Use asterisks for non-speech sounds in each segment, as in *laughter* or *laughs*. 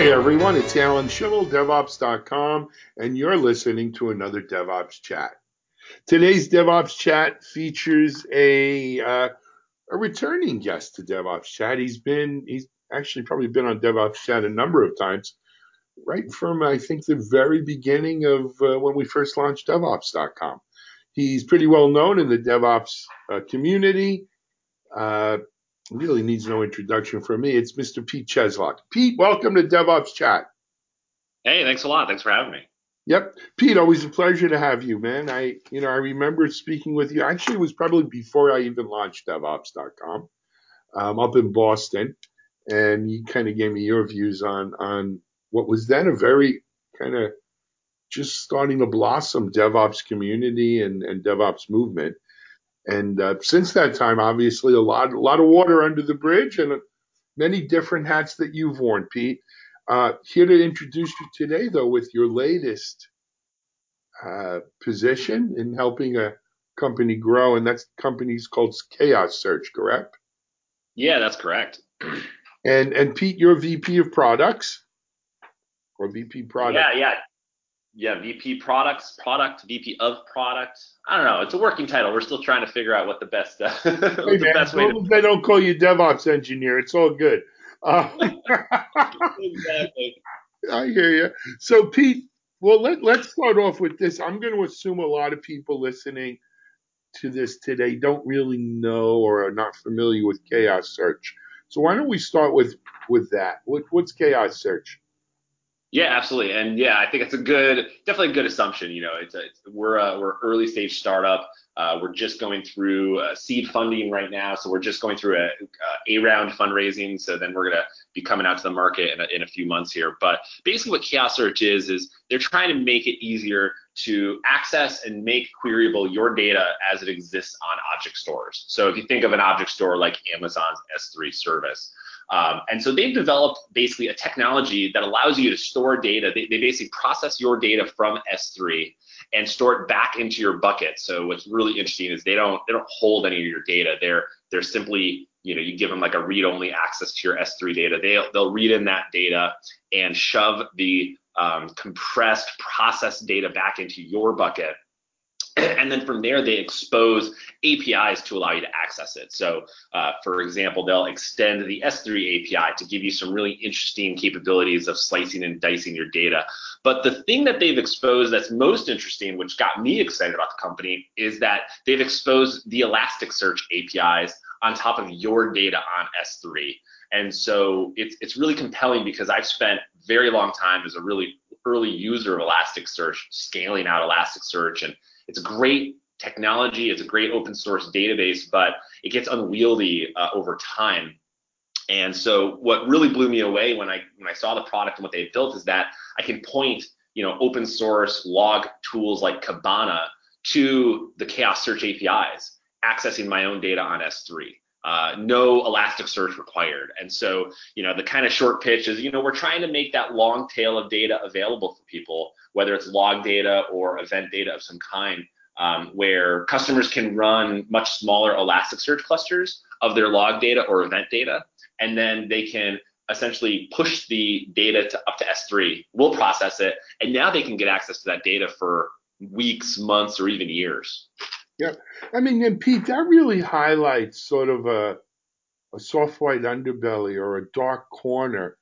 Hey everyone, it's Alan Shimel, DevOps.com, and you're listening to another DevOps chat. Today's DevOps chat features a uh, a returning guest to DevOps chat. He's been he's actually probably been on DevOps chat a number of times, right from I think the very beginning of uh, when we first launched DevOps.com. He's pretty well known in the DevOps uh, community. Really needs no introduction from me. It's Mr. Pete Cheslock. Pete, welcome to DevOps Chat. Hey, thanks a lot. Thanks for having me. Yep, Pete, always a pleasure to have you, man. I, you know, I remember speaking with you. Actually, it was probably before I even launched DevOps.com, um, up in Boston, and you kind of gave me your views on on what was then a very kind of just starting to blossom DevOps community and, and DevOps movement. And uh, since that time, obviously, a lot, a lot of water under the bridge, and many different hats that you've worn, Pete. Uh, here to introduce you today, though, with your latest uh, position in helping a company grow, and that company's called Chaos Search, correct? Yeah, that's correct. *clears throat* And and Pete, you're VP of products or VP product. Yeah, yeah yeah, VP products, product, VP of product. I don't know. It's a working title. We're still trying to figure out what the best, *laughs* uh, hey, the man, best way to. They don't call you DevOps engineer. It's all good. Uh, *laughs* exactly. I hear you. So, Pete, well, let, let's start off with this. I'm going to assume a lot of people listening to this today don't really know or are not familiar with Chaos Search. So, why don't we start with with that? What, what's Chaos Search? Yeah, absolutely, and yeah, I think it's a good, definitely a good assumption. You know, it's, a, it's we're a, we're early stage startup. Uh, we're just going through uh, seed funding right now, so we're just going through a, a, round fundraising. So then we're gonna be coming out to the market in a, in a few months here. But basically, what Chaos Search is is they're trying to make it easier to access and make queryable your data as it exists on object stores. So if you think of an object store like Amazon's S3 service. Um, and so they've developed basically a technology that allows you to store data. They, they basically process your data from S3 and store it back into your bucket. So what's really interesting is they don't they don't hold any of your data. They're they're simply you know you give them like a read-only access to your S3 data. They they'll read in that data and shove the um, compressed processed data back into your bucket *clears throat* and then from there they expose APIs to allow you to access it. So, uh, for example, they'll extend the S3 API to give you some really interesting capabilities of slicing and dicing your data. But the thing that they've exposed that's most interesting, which got me excited about the company, is that they've exposed the Elasticsearch APIs on top of your data on S3. And so it's it's really compelling because I've spent very long time as a really early user of Elasticsearch, scaling out Elasticsearch and it's a great technology, it's a great open source database, but it gets unwieldy uh, over time. And so what really blew me away when I when I saw the product and what they built is that I can point, you know, open source log tools like Kibana to the Chaos Search APIs, accessing my own data on S3. Uh, no Elasticsearch required. And so, you know, the kind of short pitch is, you know, we're trying to make that long tail of data available for people, whether it's log data or event data of some kind, um, where customers can run much smaller Elasticsearch clusters of their log data or event data, and then they can essentially push the data to up to S3. We'll process it, and now they can get access to that data for weeks, months, or even years. Yeah, I mean, and Pete, that really highlights sort of a a soft white underbelly or a dark corner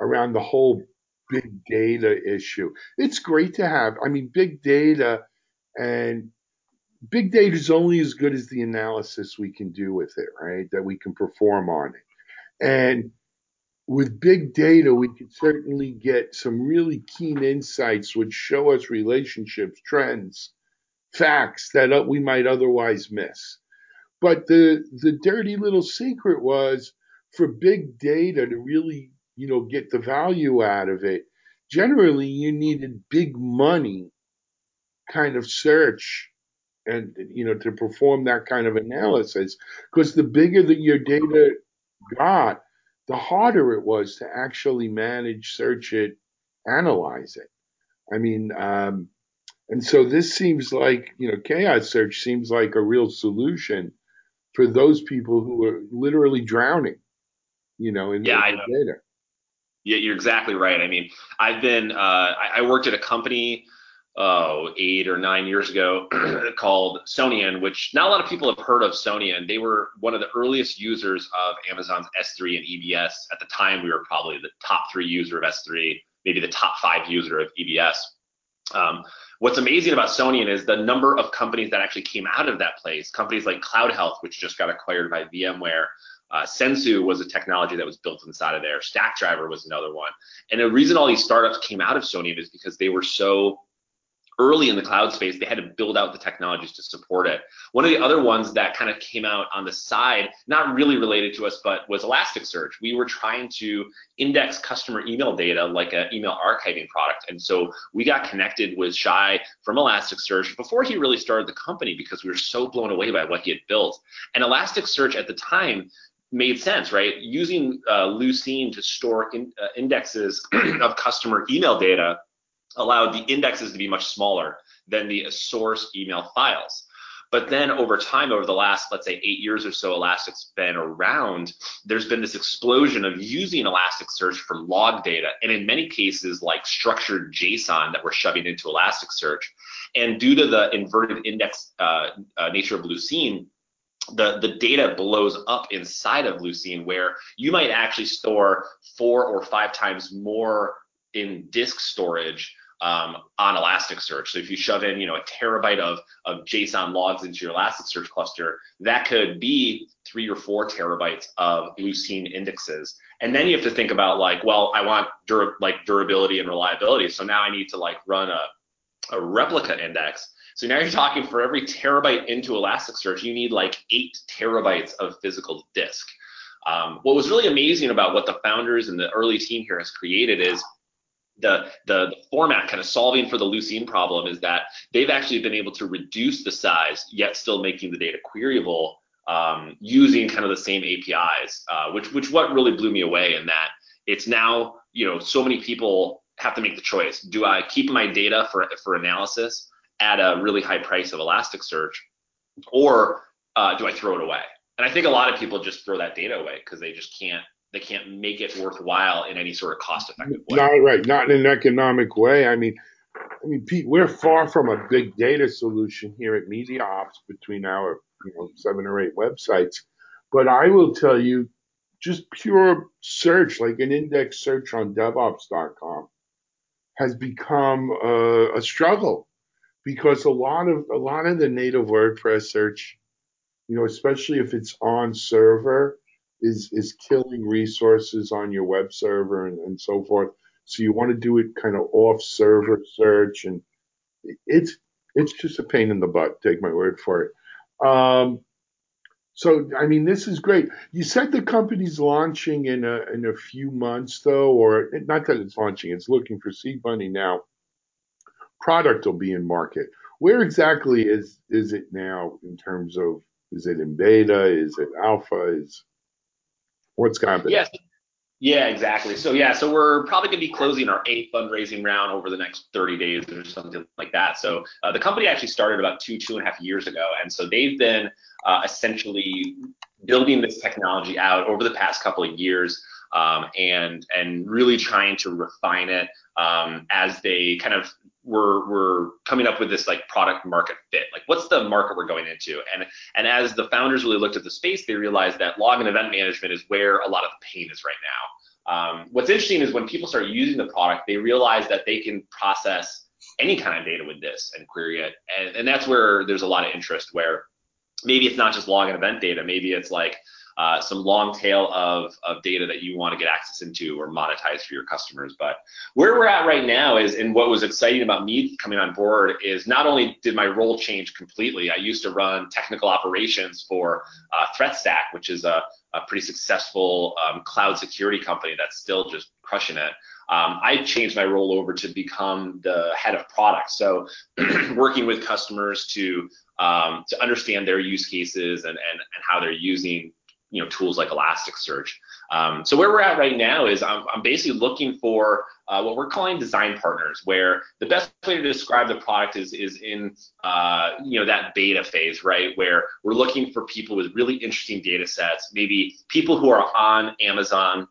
around the whole big data issue. It's great to have. I mean, big data and big data is only as good as the analysis we can do with it, right? That we can perform on it. And with big data, we can certainly get some really keen insights which show us relationships, trends, facts that we might otherwise miss. But the the dirty little secret was for big data to really, you know, get the value out of it. Generally, you needed big money kind of search and you know to perform that kind of analysis because the bigger that your data got the harder it was to actually manage search it analyze it i mean um, and so this seems like, you know, chaos search seems like a real solution for those people who are literally drowning, you know, in yeah, the data. Yeah, you're exactly right. I mean, I've been, uh, I, I worked at a company oh, eight or nine years ago *clears throat* called Sonian, which not a lot of people have heard of Sonian. They were one of the earliest users of Amazon's S3 and EBS. At the time, we were probably the top three user of S3, maybe the top five user of EBS. Um, what's amazing about Sonian is the number of companies that actually came out of that place. Companies like Cloud Health, which just got acquired by VMware. Uh, Sensu was a technology that was built inside of there. Stackdriver was another one. And the reason all these startups came out of Sonian is because they were so early in the cloud space, they had to build out the technologies to support it. One of the other ones that kind of came out on the side, not really related to us, but was Elasticsearch. We were trying to index customer email data like an email archiving product. And so we got connected with Shay from Elasticsearch before he really started the company because we were so blown away by what he had built. And Elasticsearch at the time made sense, right? Using uh, Lucene to store in, uh, indexes *clears throat* of customer email data allowed the indexes to be much smaller than the source email files. But then over time, over the last, let's say, eight years or so, Elastic's been around, there's been this explosion of using Elasticsearch for log data, and in many cases, like structured JSON that we're shoving into Elasticsearch. And due to the inverted index uh, uh, nature of Lucene, the, the data blows up inside of Lucene, where you might actually store four or five times more in disk storage um, on Elasticsearch. So if you shove in, you know, a terabyte of, of JSON logs into your Elasticsearch cluster, that could be three or four terabytes of Lucene indexes. And then you have to think about like, well, I want like durability and reliability. So now I need to like run a, a replica index. So now you're talking for every terabyte into Elasticsearch, you need like eight terabytes of physical disk. Um, what was really amazing about what the founders and the early team here has created is the, the, the format kind of solving for the Lucene problem is that they've actually been able to reduce the size yet still making the data queryable um, using kind of the same APIs, uh, which which what really blew me away in that it's now you know so many people have to make the choice: do I keep my data for for analysis at a really high price of Elasticsearch, or uh, do I throw it away? And I think a lot of people just throw that data away because they just can't they can't make it worthwhile in any sort of cost effective way. Not right, not in an economic way. I mean, I mean, Pete, we're far from a big data solution here at MediaOps between our you know seven or eight websites, but I will tell you, just pure search, like an index search on DevOps.com, has become a, a struggle because a lot of a lot of the native WordPress search, you know, especially if it's on server, is is killing resources on your web server and, and so forth. So you want to do it kind of off server search, and it's it's just a pain in the butt. Take my word for it. Um, so I mean, this is great. You said the company's launching in a in a few months, though, or not that it's launching. It's looking for seed money now. Product will be in market. Where exactly is is it now in terms of is it in beta? Is it alpha? Is Happening? Yes. Yeah, exactly. So yeah, so we're probably going to be closing our eighth fundraising round over the next 30 days or something like that. So uh, the company actually started about two, two and a half years ago, and so they've been uh, essentially building this technology out over the past couple of years, um, and and really trying to refine it um, as they kind of we're we're coming up with this like product market fit. Like what's the market we're going into? And and as the founders really looked at the space, they realized that log and event management is where a lot of the pain is right now. Um, what's interesting is when people start using the product, they realize that they can process any kind of data with this and query it. And, and that's where there's a lot of interest where maybe it's not just log and event data. Maybe it's like uh, some long tail of, of data that you want to get access into or monetize for your customers. But where we're at right now is, and what was exciting about me coming on board is not only did my role change completely, I used to run technical operations for uh, ThreatStack, which is a, a pretty successful um, cloud security company that's still just crushing it. Um, I changed my role over to become the head of product. So *clears throat* working with customers to um, to understand their use cases and, and, and how they're using you know tools like Elasticsearch. Um, so where we're at right now is I'm, I'm basically looking for uh, what we're calling design partners, where the best way to describe the product is is in uh, you know that beta phase, right? Where we're looking for people with really interesting data sets, maybe people who are on Amazon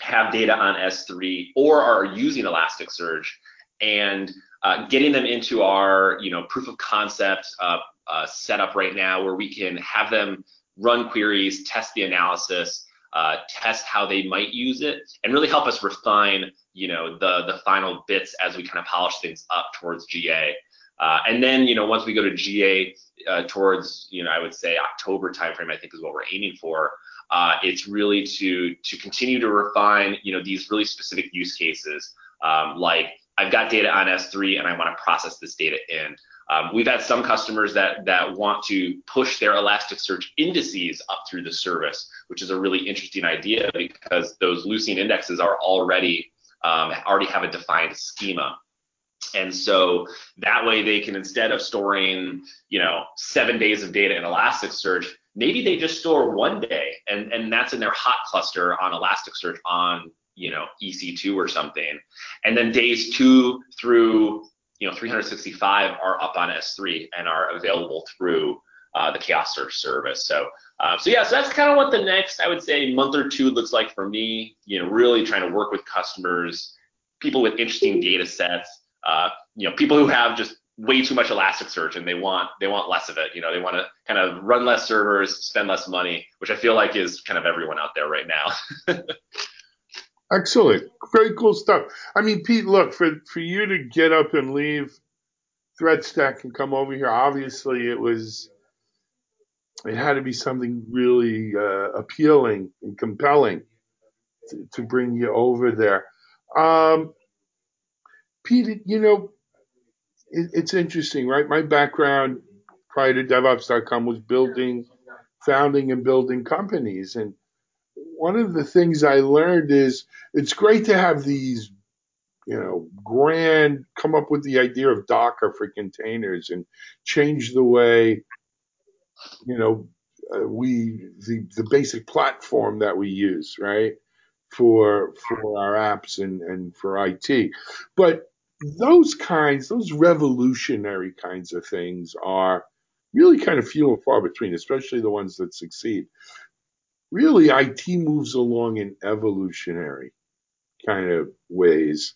have data on S3 or are using Elasticsearch and uh, getting them into our you know proof of concept uh, uh, setup right now where we can have them run queries, test the analysis, uh, test how they might use it, and really help us refine you know the the final bits as we kind of polish things up towards GA. Uh, and then you know once we go to GA uh, towards you know I would say October timeframe I think is what we're aiming for. it's really to to continue to refine you know these really specific use cases um, like I've got data on S3 and I want to process this data in. Um, we've had some customers that that want to push their Elasticsearch indices up through the service, which is a really interesting idea because those Lucene indexes are already um, already have a defined schema. And so that way they can instead of storing, you know, seven days of data in Elasticsearch, maybe they just store one day and, and that's in their hot cluster on Elasticsearch on you know EC2 or something, and then days two through you know 365 are up on S3 and are available through uh, the Chaos Search service. So uh, so yeah, so that's kind of what the next I would say month or two looks like for me. You know, really trying to work with customers, people with interesting data sets, uh, you know, people who have just way too much Elasticsearch and they want they want less of it. You know, they want to kind of run less servers, spend less money, which I feel like is kind of everyone out there right now. *laughs* Excellent. Very cool stuff. I mean, Pete, look, for, for you to get up and leave ThreatStack and come over here, obviously it was, it had to be something really uh, appealing and compelling to, to, bring you over there. Um, Pete, you know, it, it's interesting, right? My background prior to DevOps.com was building, founding and building companies. And one of the things I learned is it's great to have these, you know, grand, come up with the idea of Docker for containers and change the way, you know, uh, we, the, the basic platform that we use, right? For, for our apps and, and for IT. But those kinds, those revolutionary kinds of things are really kind of few and far between, especially the ones that succeed really IT moves along in evolutionary kind of ways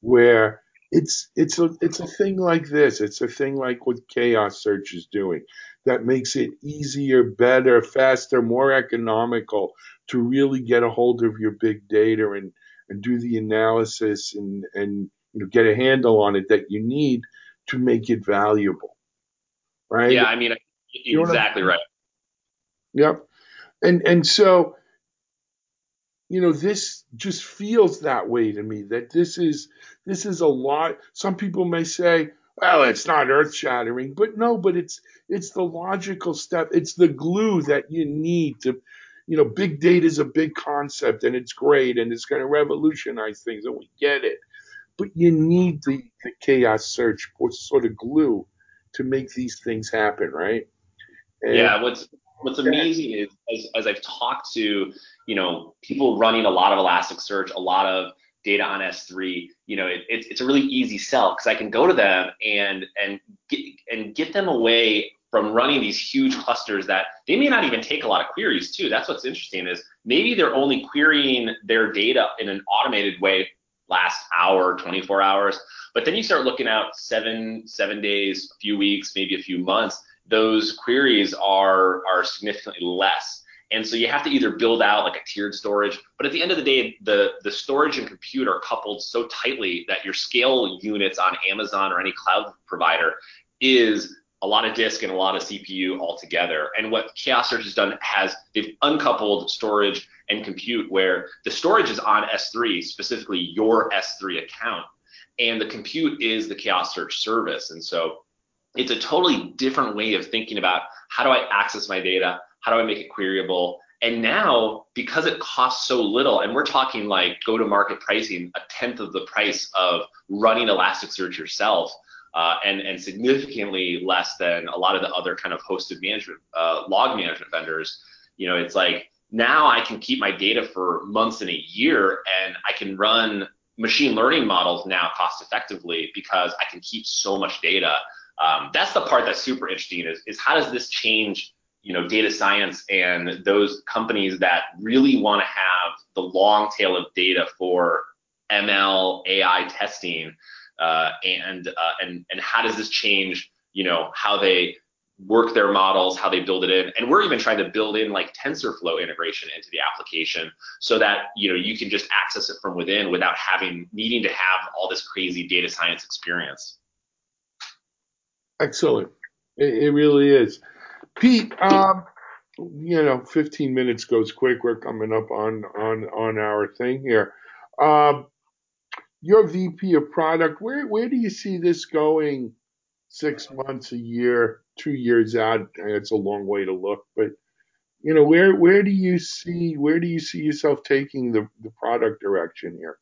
where it's it's a it's a thing like this. It's a thing like what chaos search is doing that makes it easier, better, faster, more economical to really get a hold of your big data and and do the analysis and and you know get a handle on it that you need to make it valuable. Right? Yeah, I mean exactly right. Yep. And and so you know this just feels that way to me that this is this is a lot. Some people may say well it's not earth shattering but no but it's it's the logical step. It's the glue that you need to you know big data is a big concept and it's great and it's going to revolutionize things and we get it. But you need the, the chaos search sort of glue to make these things happen right? And, yeah what's what's amazing is as, as I've talked to, you know, people running a lot of Elasticsearch, a lot of data on S3, you know, it, it, it's a really easy sell because I can go to them and and get and get them away from running these huge clusters that they may not even take a lot of queries too. That's what's interesting is maybe they're only querying their data in an automated way last hour, 24 hours. But then you start looking out seven, seven days, a few weeks, maybe a few months, those queries are are significantly less. And so you have to either build out like a tiered storage, but at the end of the day, the, the storage and compute are coupled so tightly that your scale units on Amazon or any cloud provider is a lot of disk and a lot of CPU altogether. And what Chaos Search has done has they've uncoupled storage and compute where the storage is on S3, specifically your S3 account, and the compute is the Chaos Search service. And so it's a totally different way of thinking about how do I access my data? How do I make it queryable? And now, because it costs so little, and we're talking like go to market pricing, a tenth of the price of running Elasticsearch yourself, uh, and, and significantly less than a lot of the other kind of hosted management, uh, log management vendors, you know, it's like now I can keep my data for months and a year and I can run machine learning models now cost effectively because I can keep so much data um, that's the part that's super interesting is, is how does this change you know data science and those companies that really want to have the long tail of data for ML AI testing, uh, and uh, and and how does this change, you know, how they work their models, how they build it in, and we're even trying to build in like TensorFlow integration into the application so that you know you can just access it from within without having needing to have all this crazy data science experience. Excellent. It, it really is. Pete, um, you know, 15 minutes goes quick. We're coming up on on on our thing here. Um, your VP of product, where where do you see this going? Six months, a year, two years out. It's a long way to look, but you know, where where do you see where do you see yourself taking the the product direction here?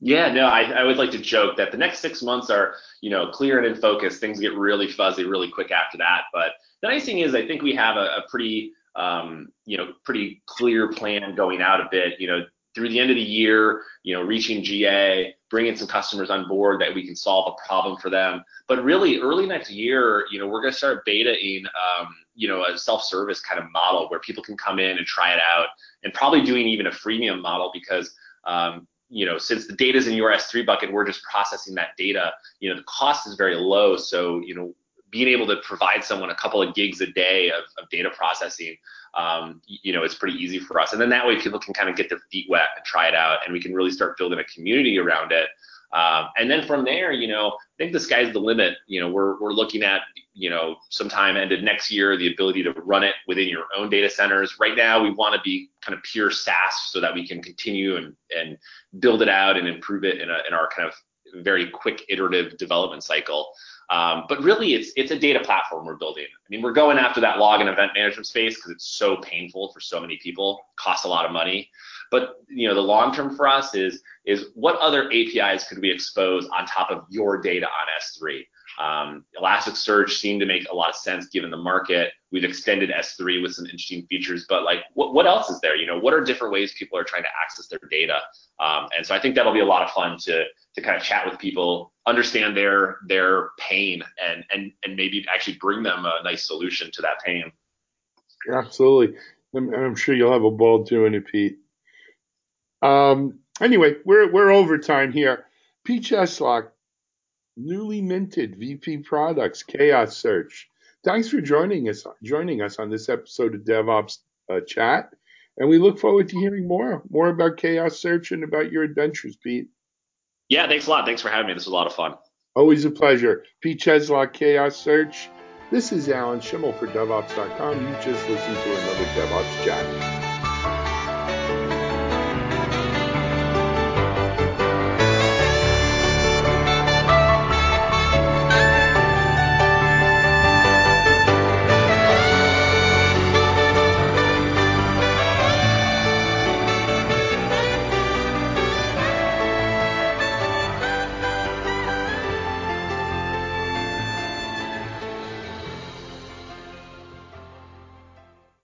Yeah, no, I, I would like to joke that the next six months are, you know, clear and in focus. Things get really fuzzy really quick after that. But the nice thing is, I think we have a, a pretty, um, you know, pretty clear plan going out a bit. You know, through the end of the year, you know, reaching GA, bringing some customers on board that we can solve a problem for them. But really, early next year, you know, we're going to start betaing, um, you know, a self-service kind of model where people can come in and try it out, and probably doing even a freemium model because um, you know, since the data is in your S3 bucket, we're just processing that data. You know, the cost is very low. So, you know, being able to provide someone a couple of gigs a day of, of data processing, um, you know, it's pretty easy for us. And then that way people can kind of get their feet wet and try it out, and we can really start building a community around it. Um, and then from there, you know, I think the sky's the limit. You know, we're we're looking at, you know, sometime ended next year, the ability to run it within your own data centers. Right now, we want to be kind of pure SaaS so that we can continue and and build it out and improve it in a in our kind of very quick iterative development cycle. Um, but really, it's it's a data platform we're building. I mean, we're going after that log and event management space because it's so painful for so many people, costs a lot of money. But you know, the long term for us is is what other APIs could we expose on top of your data on S3? Um, Elasticsearch seemed to make a lot of sense given the market. We've extended S3 with some interesting features, but like, what, what else is there? You know, what are different ways people are trying to access their data? Um, and so I think that'll be a lot of fun to to kind of chat with people, understand their their pain, and and and maybe actually bring them a nice solution to that pain. Absolutely, and I'm sure you'll have a ball doing it, Pete. Um, anyway, we're we're over time here. Pete Cheslock, newly minted VP Products Chaos Search. Thanks for joining us joining us on this episode of DevOps uh, Chat, and we look forward to hearing more more about Chaos Search and about your adventures, Pete. Yeah, thanks a lot. Thanks for having me. This was a lot of fun. Always a pleasure. Pete Cheslock, Chaos Search. This is Alan Shimel for DevOps.com. You just listened to another DevOps Chat.